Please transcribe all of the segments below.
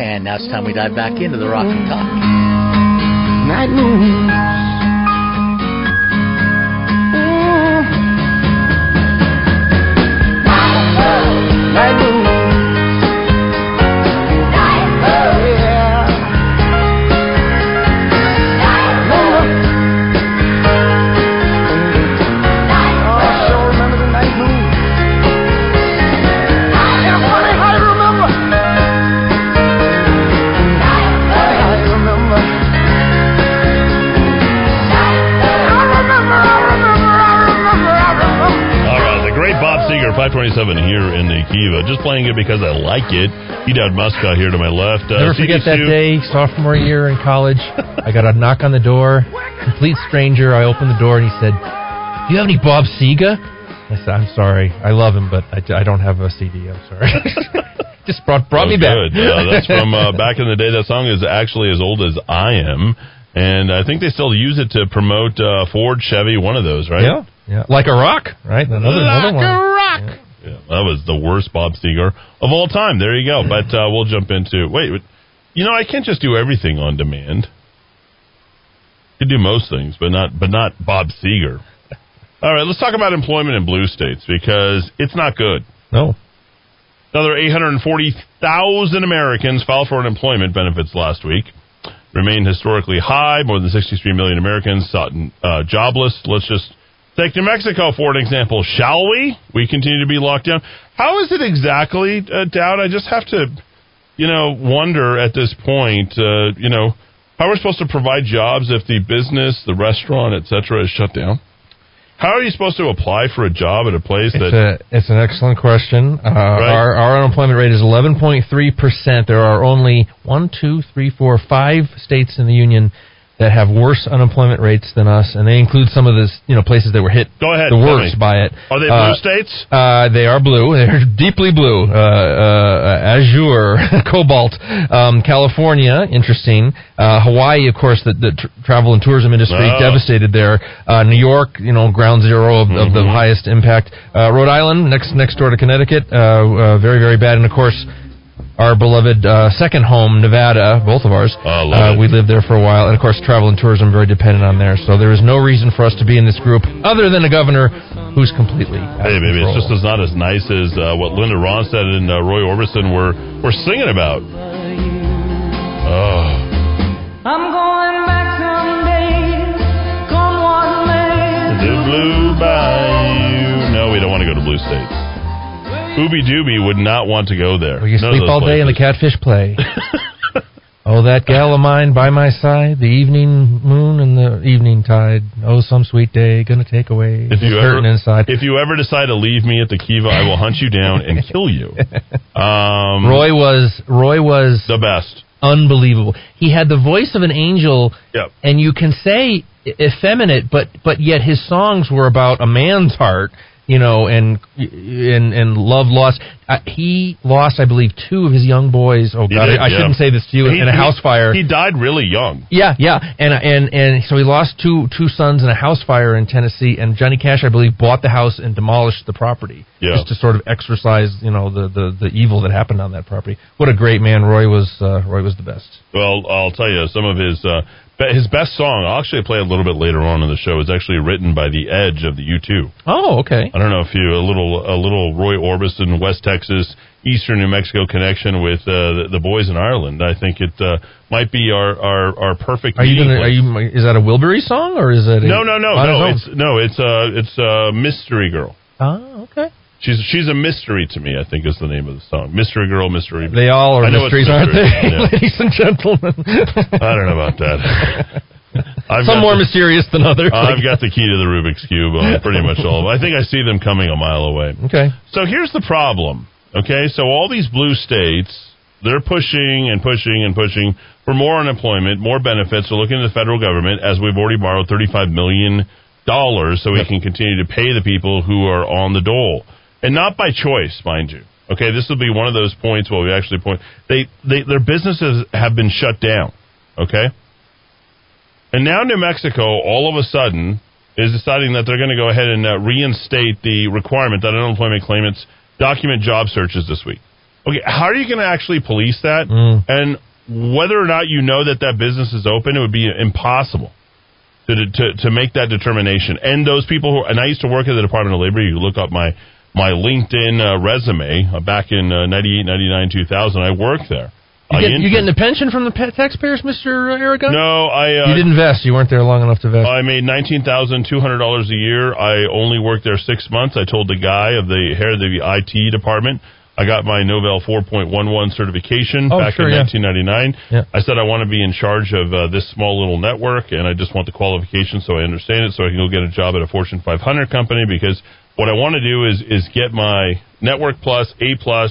And now it's time we dive back into the Rock of Talk. Night. 527 here in the Kiva. Just playing it because I like it. Edad Muscat here to my left. Uh, Never forget that day, sophomore year in college. I got a knock on the door, complete stranger. I opened the door and he said, "Do you have any Bob Seger?" I said, "I'm sorry, I love him, but I, I don't have a CD. I'm sorry." Just brought brought me back. Good. Uh, that's from uh, back in the day. That song is actually as old as I am. And I think they still use it to promote uh, Ford, Chevy, one of those, right? yeah, yeah, like a rock, right? Another another one. rock. Yeah, that was the worst Bob Seger of all time. There you go. But uh, we'll jump into wait. wait. You know, I can't just do everything on demand. I can do most things, but not but not Bob Seger. All right, let's talk about employment in blue states because it's not good. No, Another 840,000 Americans filed for unemployment benefits last week. Remain historically high. More than 63 million Americans sought uh, jobless. Let's just take New Mexico for an example, shall we? We continue to be locked down. How is it exactly, uh, Dowd? I just have to, you know, wonder at this point, uh, you know, how are we supposed to provide jobs if the business, the restaurant, et cetera, is shut down? How are you supposed to apply for a job at a place it's that a it's an excellent question. Uh, Our our unemployment rate is 11.3 percent. There are only one, two, three, four, five states in the union that have worse unemployment rates than us, and they include some of the you know places that were hit Go ahead, the worst by it. Are they Uh, blue states? Uh, they are blue. They're deeply blue. Uh, uh, azure, cobalt. Um, California, interesting. Uh, Hawaii, of course, the, the tr- travel and tourism industry Oh. devastated there. Uh, New York, you know, ground zero of, of the Mhm. highest impact. Uh, Rhode Island, next next door to Connecticut, uh, uh, very very bad. And of course, our beloved uh, second home, Nevada, both of ours. Love uh, it. we lived there for a while, and of course, travel and tourism very dependent on there. So there is no reason for us to be in this group other than a governor who's completely out Hey, of baby, it's just as not as nice as uh, what Linda Ronstadt and uh, Roy Orbison were were singing about. Oh, I'm going back someday. Come what may. the blue bayou. No, we don't want to go to blue states. Ooby Dooby would not want to go there. Where you None sleep all day and the catfish play. oh, that gal of mine by my side, the evening moon and the evening tide. Oh, some sweet day, gonna take away If you curtain ever, inside. if you ever decide to leave me at the Kiva, I will hunt you down and kill you. Um, Roy was Roy was the best. unbelievable. He had the voice of an angel, Yep. and you can say effeminate, but but yet his songs were about a man's heart, you know, and and and love lost. Uh, he lost, I believe, two of his young boys. Oh God, did, I, I yeah. shouldn't say this to you He- in a he- house fire. He died really young. Yeah, yeah, and and and so he lost two two sons in a house fire in Tennessee, and Johnny Cash, I believe, bought the house and demolished the property Yeah. just to sort of exorcise, you know, the, the the evil that happened on that property. What a great man Roy was! Uh, Roy was the best. Well, I'll tell you, some of his uh, his best song. I'll actually play a little bit later on in the show. Is actually written by the Edge of the U2. Oh, okay. I don't know if you a little a little Roy Orbison, West Texas, Eastern New Mexico connection with uh, the, the boys in Ireland. I think it uh, might be our our, our perfect. Are you gonna? Are you? Is that a Wilbury song or is it? A, No, no, no, no. It's no, it's uh, it's uh, Mystery Girl. Oh, okay. She's she's a mystery to me. I think is the name of the song. Mystery Girl, Mystery. They all are mysteries, aren't they, yeah. ladies and gentlemen? I don't know about that. I've Some more the- mysterious than others. I've got the key to the Rubik's cube on pretty much all of them. I think I see them coming a mile away. Okay. So here's the problem. Okay, so all these blue states, they're pushing and pushing and pushing for more unemployment, more benefits. They're looking to the federal government, as we've already borrowed $35 million so we can continue to pay the people who are on the dole. And not by choice, mind you. Okay, this will be one of those points where we actually point. They, they, their businesses have been shut down. Okay? And now New Mexico, all of a sudden, is deciding that they're going to go ahead and uh, reinstate the requirement that unemployment claimants document job searches this week. Okay, how are you going to actually police that? Mm. And whether or not you know that that business is open, it would be impossible to to to make that determination. And those people who and I used to work at the Department of Labor. You look up my my LinkedIn uh, resume uh, back in uh, 98, 99, 2000. I worked there. You, get, you getting a pension from the taxpayers, Mister Aragon? No, I uh, You didn't vest. You weren't there long enough to vest. I made nineteen thousand two hundred dollars a year. I only worked there six months. I told the guy of the head of the IT department. I got my Novell 4.11 certification Oh, back sure, in yeah. 1999. Yeah. I said I want to be in charge of uh, this small little network, and I just want the qualification so I understand it, so I can go get a job at a Fortune 500 company. Because what I want to do is is get my Network Plus, A Plus,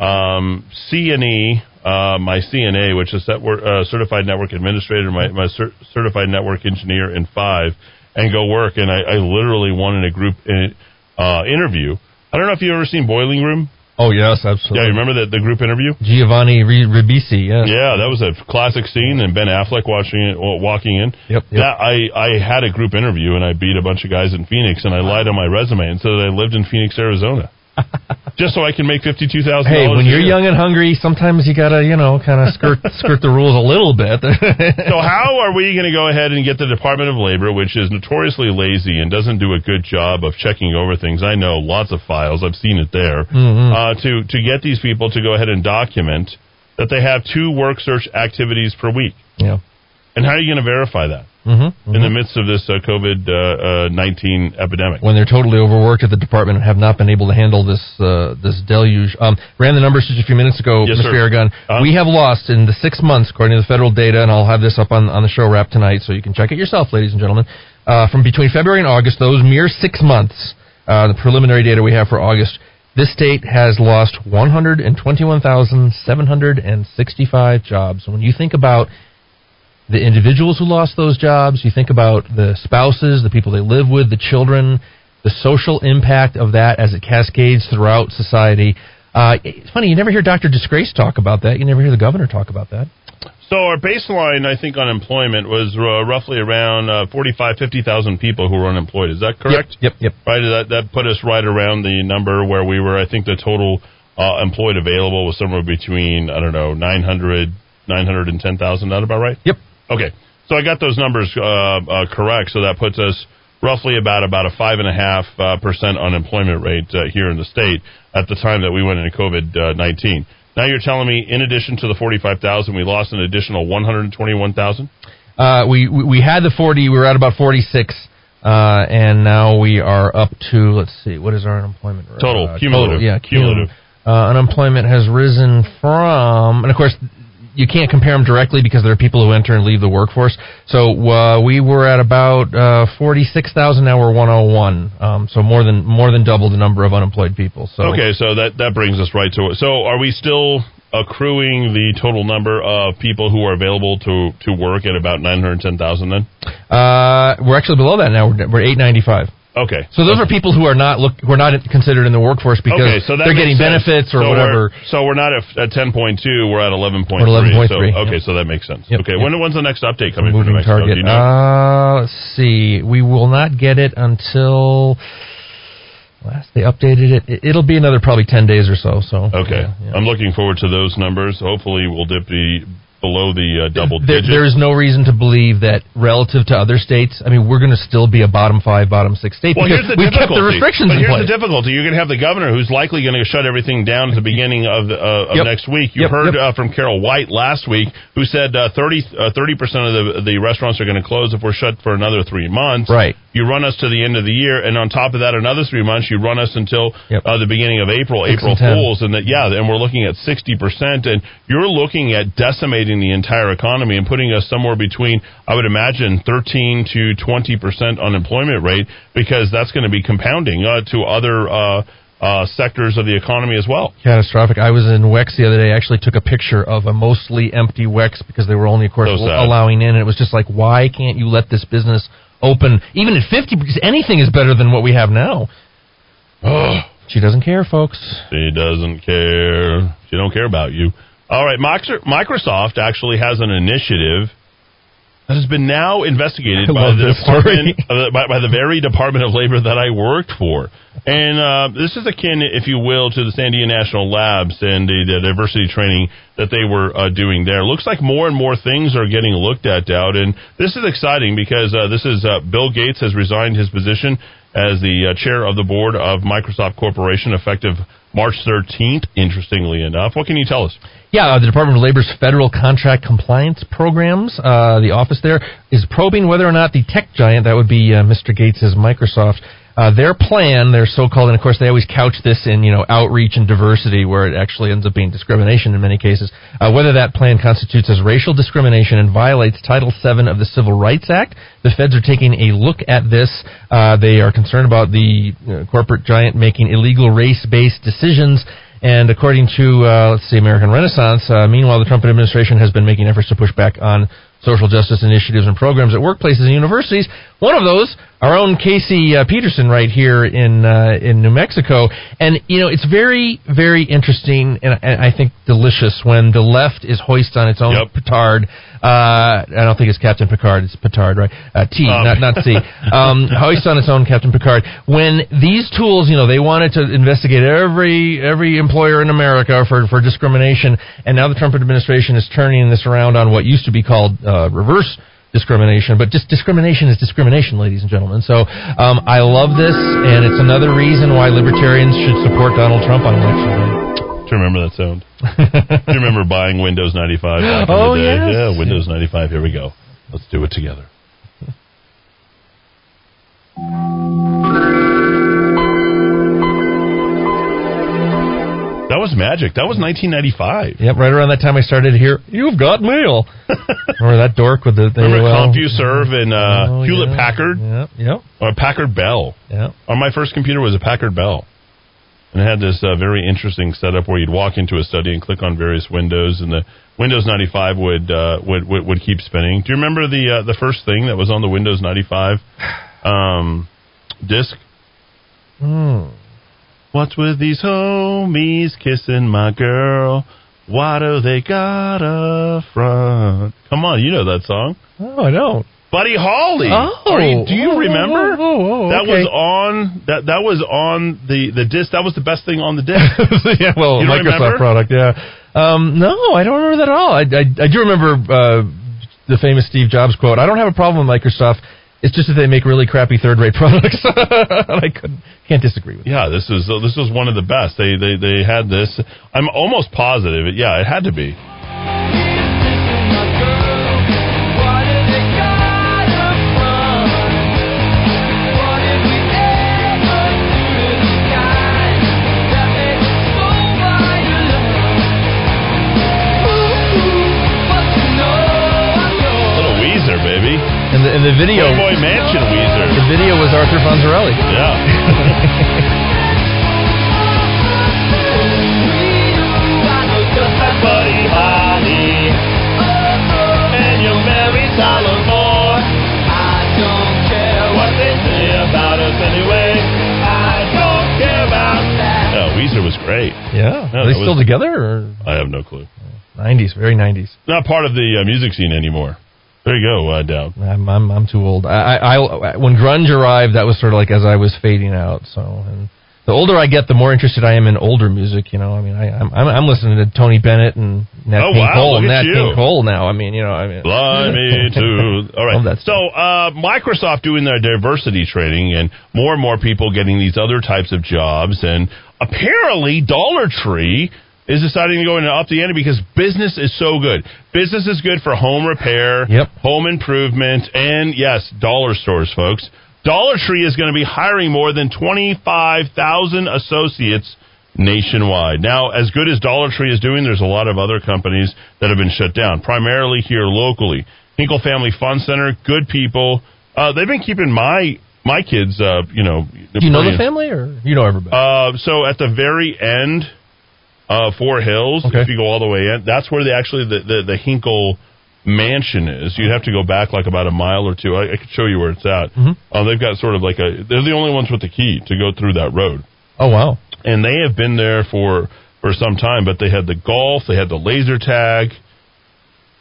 um, CNE, uh, my CNA, which is that uh, Certified Network Administrator, my, my cer- Certified Network Engineer in five, and go work. And I, I literally won in a group in, uh, interview. I don't know if you've ever seen Boiler Room. Oh yes, absolutely. Yeah, you remember the, the group interview? Giovanni Ri- Ribisi. Yes. Yeah, that was a classic scene, and Ben Affleck watching it, walking in. Yep, yep. That I I had a group interview, and I beat a bunch of guys in Phoenix, and I lied on my resume and said that I lived in Phoenix, Arizona, just so I can make fifty two thousand. Hey, when you're young and hungry, sometimes you gotta, you know, kind of skirt skirt the rules a little bit. so how are we going to go ahead and get the Department of Labor, which is notoriously lazy and doesn't do a good job of checking over things? I know lots of files. I've seen it there. Mm-hmm. Uh, to to get these people to go ahead and document that they have two work search activities per week, yeah. and how are you going to verify that Mm-hmm. in the midst of this uh, COVID uh, uh, nineteen epidemic? when they're totally overworked at the department and have not been able to handle this uh, this deluge. Um, ran the numbers just a few minutes ago, Yes, Mr. sir. Aragon. Uh-huh. We have lost in the six months, according to the federal data, and I'll have this up on, on the show wrap tonight, so you can check it yourself, ladies and gentlemen. Uh, from between February and August, those mere six months, uh, the preliminary data we have for August, this state has lost 121,765 jobs. And when you think about the individuals who lost those jobs, you think about the spouses, the people they live with, the children, the social impact of that as it cascades throughout society. Uh, it's funny, you never hear Dr. Disgrace talk about that. You never hear the governor talk about that. So our baseline, I think, unemployment was uh, roughly around uh, 45, 50,000 people who were unemployed. Is that correct? Yep, yep. Right. That that put us right around the number where we were. I think the total uh, employed available was somewhere between I don't know 900, 910,000. That about right? Yep. Okay. So I got those numbers uh, uh, correct. So that puts us roughly about about a five and a half uh, percent unemployment rate uh, here in the state at the time that we went into COVID nineteen. Now you're telling me, in addition to the forty-five thousand, we lost an additional one hundred twenty-one thousand. Uh, we, we had the 40, we were at about 46, uh, and now we are up to, let's see, what is our unemployment rate? Total, Uh, cumulative, Total, yeah, cumulative. Uh, unemployment has risen from, and of course, you can't compare them directly because there are people who enter and leave the workforce. So uh, we were at about uh, 46,000. Now we're 101. Um, so more than more than double the number of unemployed people. So Okay, so that that brings us right to it. So are we still accruing the total number of people who are available to to work at about nine hundred ten thousand? Then uh, we're actually below that now. We're, we're 895. Okay. So those are people who are not look who are not considered in the workforce because okay, so they're getting sense. benefits or So whatever. We're, so we're not at, at ten point two. We're at eleven point three. 11.3, So yep. okay, so that makes sense. Yep, okay, yep. when when's the next update coming from moving New Mexico? target. You know? Uh, let's see. We will not get it until last they updated it. it. It'll be another probably ten days or so. So okay, yeah, yeah. I'm looking forward to those numbers. Hopefully, we'll dip the below the uh, double There, digits. there is no reason to believe that relative to other states. I mean, we're going to still be a bottom five, bottom six state Well, because here's the we've kept difficulty. the restrictions but here's the difficulty: you're going to have the governor who's likely going to shut everything down at the beginning of the, uh, of Yep. next week. You Yep, heard yep. Uh, from Carol Wight last week, who said uh, 30 percent of the the restaurants are going to close if we're shut for another three months. Right. You run us to the end of the year, and on top of that, another three months. You run us until uh, the beginning of April, Six April and. Fools, and that yeah, and we're looking at 60 percent, and you're looking at decimating the entire economy and putting us somewhere between, I would imagine, 13 to 20 percent unemployment rate because that's going to be compounding uh, to other uh, uh, sectors of the economy as well. Catastrophic. I was in Weck's the other day. I actually took a picture of a mostly empty Weck's because they were only, of course, So allowing in. And it was just like, why can't you let this business open even at 50? Because anything is better than what we have now. Oh, She doesn't care, folks. she doesn't care. She don't care about you. All right, Microsoft actually has an initiative that has been now investigated by the department, uh, by, by the very Department of Labor that I worked for. And uh, this is akin, if you will, to the Sandia National Labs and the, the diversity training that they were uh, doing there. Looks like more and more things are getting looked at, Dowd. And this is exciting because uh, this is uh, Bill Gates has resigned his position as the uh, chair of the board of Microsoft Corporation effective March 13th, interestingly enough. What can you tell us? Yeah, uh, the Department of Labor's federal contract compliance programs, uh, the office there, is probing whether or not the tech giant, that would be uh, Mr. Gates' Microsoft, uh, their plan, their so-called, and of course they always couch this in, you know, outreach and diversity, where it actually ends up being discrimination in many cases, uh, whether that plan constitutes as racial discrimination and violates Title VII of the Civil Rights Act. The feds are taking a look at this. Uh, they are concerned about the corporate giant making illegal race-based decisions and according to, uh, let's see, American Renaissance, uh, meanwhile, the Trump administration has been making efforts to push back on social justice initiatives and programs at workplaces and universities. One of those, our own Casey uh, Peterson, right here in uh, in New Mexico, and you know it's very very interesting and, and I think delicious when the left is hoist on its own Yep. petard. Uh, I don't think it's Captain Picard; it's petard, right? Uh, T, Um. not not C. Um, hoist on its own, Captain Picard. When these tools, you know, they wanted to investigate every every employer in America for for discrimination, and now the Trump administration is turning this around on what used to be called uh, reverse discrimination, but just discrimination is discrimination, ladies and gentlemen. So um, I love this, and it's another reason why libertarians should support Donald Trump on election day. Do you remember that sound? Do you remember buying Windows 95 back in Oh, the day? yes. Yeah, Windows 95. Here we go. Let's do it together. Was magic. That was 1995. Yep, right around that time I started to hear, "You've got mail." Remember that dork with the, the Remember AOL? CompuServe and uh, Oh, Hewlett yeah. Packard Yep, yep, or Packard Bell? yep. On my first computer was a Packard Bell. And it had this uh, very interesting setup where you'd walk into a study and click on various windows, and the Windows 95 would uh, would, would would keep spinning. Do you remember the uh, the first thing that was on the Windows 95 um, disk? Hmm. What's with these homies kissing my girl? Why do they got a front? Come on, you know that song. Oh, I don't. Buddy Holly. Oh. You- do you Oh, remember? oh, oh, oh, that okay. was on that that was on the the disc. That was the best thing on the disc. yeah, well, Microsoft remember? product. Yeah. Um, no, I don't remember that at all. I, I, I do remember uh, the famous Steve Jobs quote. I don't have a problem with Microsoft. It's just that they make really crappy third-rate products. I couldn't, can't disagree with. yeah, this is this was one of the best. They they they had this. I'm almost positive. It, yeah, it had to be. And the, video, Playboy Mansion Weezer. the video was Arthur Fonzarelli. Yeah. Buddy Holly, and you're Mary Tyler Moore. What they say about us anyway, I don't care about that. No, Weezer was great. Yeah. No, Are they still was- together? Or I have no clue. 90s, very 90s. Not part of the uh, music scene anymore. There you go, uh, Dowd. I'm, I'm I'm too old. I, I, I when grunge arrived, that was sort of like as I was fading out. So, and the older I get, the more interested I am in older music. You know, I mean, I, I'm I'm listening to Tony Bennett and Nat Oh, King wow, Cole, at Nat you. King Cole now. I mean, you know, I mean, me to. All right. So uh, Microsoft doing their diversity training, and more and more people getting these other types of jobs, and apparently Dollar Tree is deciding to go in and up the ante because business is so good. Business is good for home repair, Yep. home improvement, and yes, dollar stores, folks. Dollar Tree is going to be hiring more than twenty five thousand associates nationwide. Now, as good as Dollar Tree is doing, there's a lot of other companies that have been shut down, primarily here locally. Hinkle Family Fun Center, good people. Uh, they've been keeping my my kids, uh, you know. do you know the family or you know everybody? Uh, so at the very end of Four Hills, Okay. if you go all the way in, that's where the actually the, the, the Hinkle mansion is. You'd have to go back like about a mile or two. I, I could show you where it's at. Mhm. Uh, they've got sort of like a. They're the only ones with the key to go through that road, oh wow, and they have been there for for some time. But they had the golf, they had the laser tag.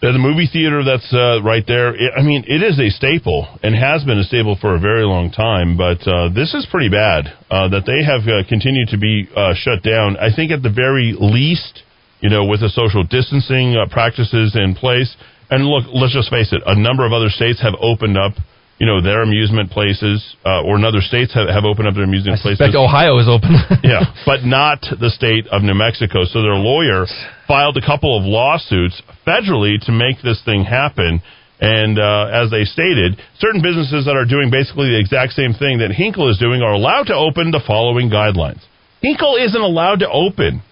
Uh, The movie theater that's uh, right there. It, I mean, it is a staple and has been a staple for a very long time. But uh, this is pretty bad uh, that they have uh, continued to be uh, shut down. I think at the very least, you know, with the social distancing uh, practices in place. And look, let's just face it. A number of other states have opened up, you know, their amusement places, uh, or in other states have, have opened up their I amusement places suspect Ohio is open. yeah, but not the state of New Mexico. So their lawyer filed a couple of lawsuits federally to make this thing happen. And uh, as they stated, certain businesses that are doing basically the exact same thing that Hinkle is doing are allowed to open the following guidelines. Hinkle isn't allowed to open.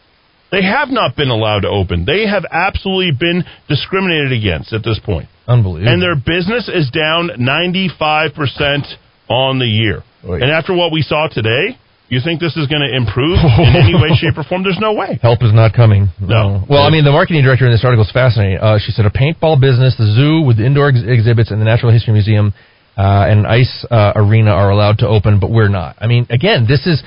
They have not been allowed to open. They have absolutely been discriminated against at this point. Unbelievable. And their business is down 95% on the year. And after what we saw today, you think this is going to improve in any way, shape, or form? There's no way. Help is not coming. No. Well, I mean, the marketing director in this article is fascinating. Uh, she said a paintball business, the zoo with indoor ex- exhibits, and the Natural History Museum uh, and an ice uh, arena are allowed to open, but we're not. I mean, again, this is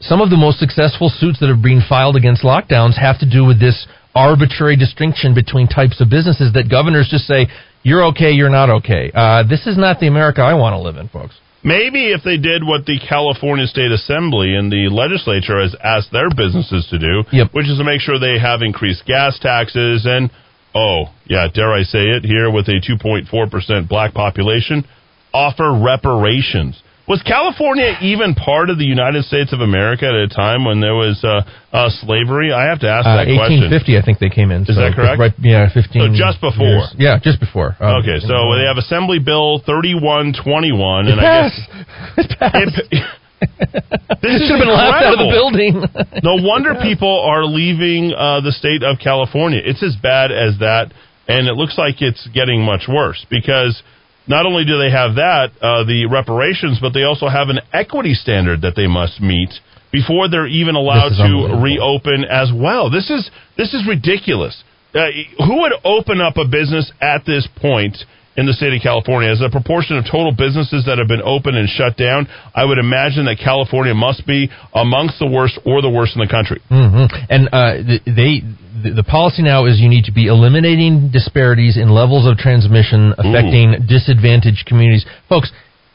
some of the most successful suits that have been filed against lockdowns have to do with this arbitrary distinction between types of businesses that governors just say you're okay, you're not okay. Uh, this is not the America I want to live in, folks. Maybe if they did what the California State Assembly and the legislature has asked their businesses to do, Yep. which is to make sure they have increased gas taxes and, oh, yeah, dare I say it, here with a 2.4% black population, offer reparations. Was California even part of the United States of America at a time when there was uh, uh, slavery? I have to ask Uh, that question. 1850, I think they came in. Is that correct? Right, yeah, 15. So just before. years. Yeah, just before. Um, Okay, so they have Assembly Bill 3121, It and I guess. It passed. It, this should have been laughed out of the building. No wonder people are leaving uh, the state of California. It's as bad as that, and it looks like it's getting much worse because not only do they have that, uh, the reparations, but they also have an equity standard that they must meet before they're even allowed to reopen as well. This is this is ridiculous. Uh, who would open up a business at this point in the state of California? As a proportion of total businesses that have been open and shut down, I would imagine that California must be amongst the worst or the worst in the country. hmm And uh, they, the, the policy now is you need to be eliminating disparities in levels of transmission affecting disadvantaged communities. Folks,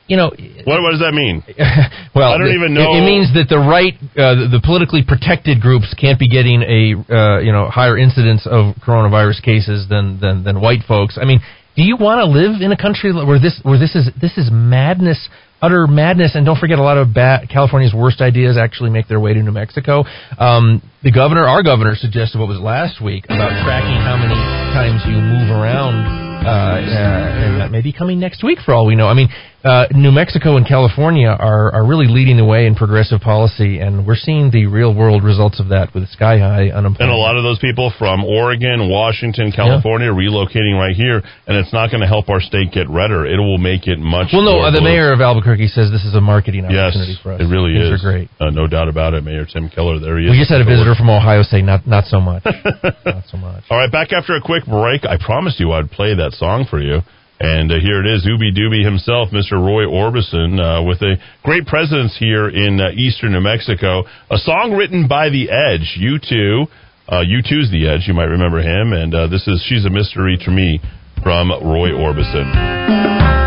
you know, What, what does that mean? well, I don't the- even know- It, it means that the right, uh, the, the politically protected groups can't be getting a, uh, you know, higher incidence of coronavirus cases than than, than white folks. I mean, do you want to live in a country where this where this is this is madness, utter madness? And don't forget, a lot of bad, California's worst ideas actually make their way to New Mexico. Um, the governor, our governor, suggested what was last week about tracking how many times you move around uh, uh, and that may be coming next week for all we know. I mean, uh, New Mexico and California are, are really leading the way in progressive policy, and we're seeing the real world results of that with sky high unemployment. And a lot of those people from Oregon, Washington, California, relocating right here, and it's not going to help our state get redder. It will make it much. well, no, uh, the mayor of Albuquerque says this is a marketing Yes, opportunity for us. it really Things is. are great. Uh, no doubt about it. Mayor Tim Keller, there he is. We just had a visitor from Ohio say not not so much, not so much. All right, back after a quick break. I promised you I'd play that song for you. And uh, here it is, Ooby Dooby himself, Mr. Roy Orbison, uh, with a great presence here in uh, eastern New Mexico. A song written by The Edge, U2. Uh, U2's The Edge, you might remember him. And uh, this is She's a Mystery to Me from Roy Orbison.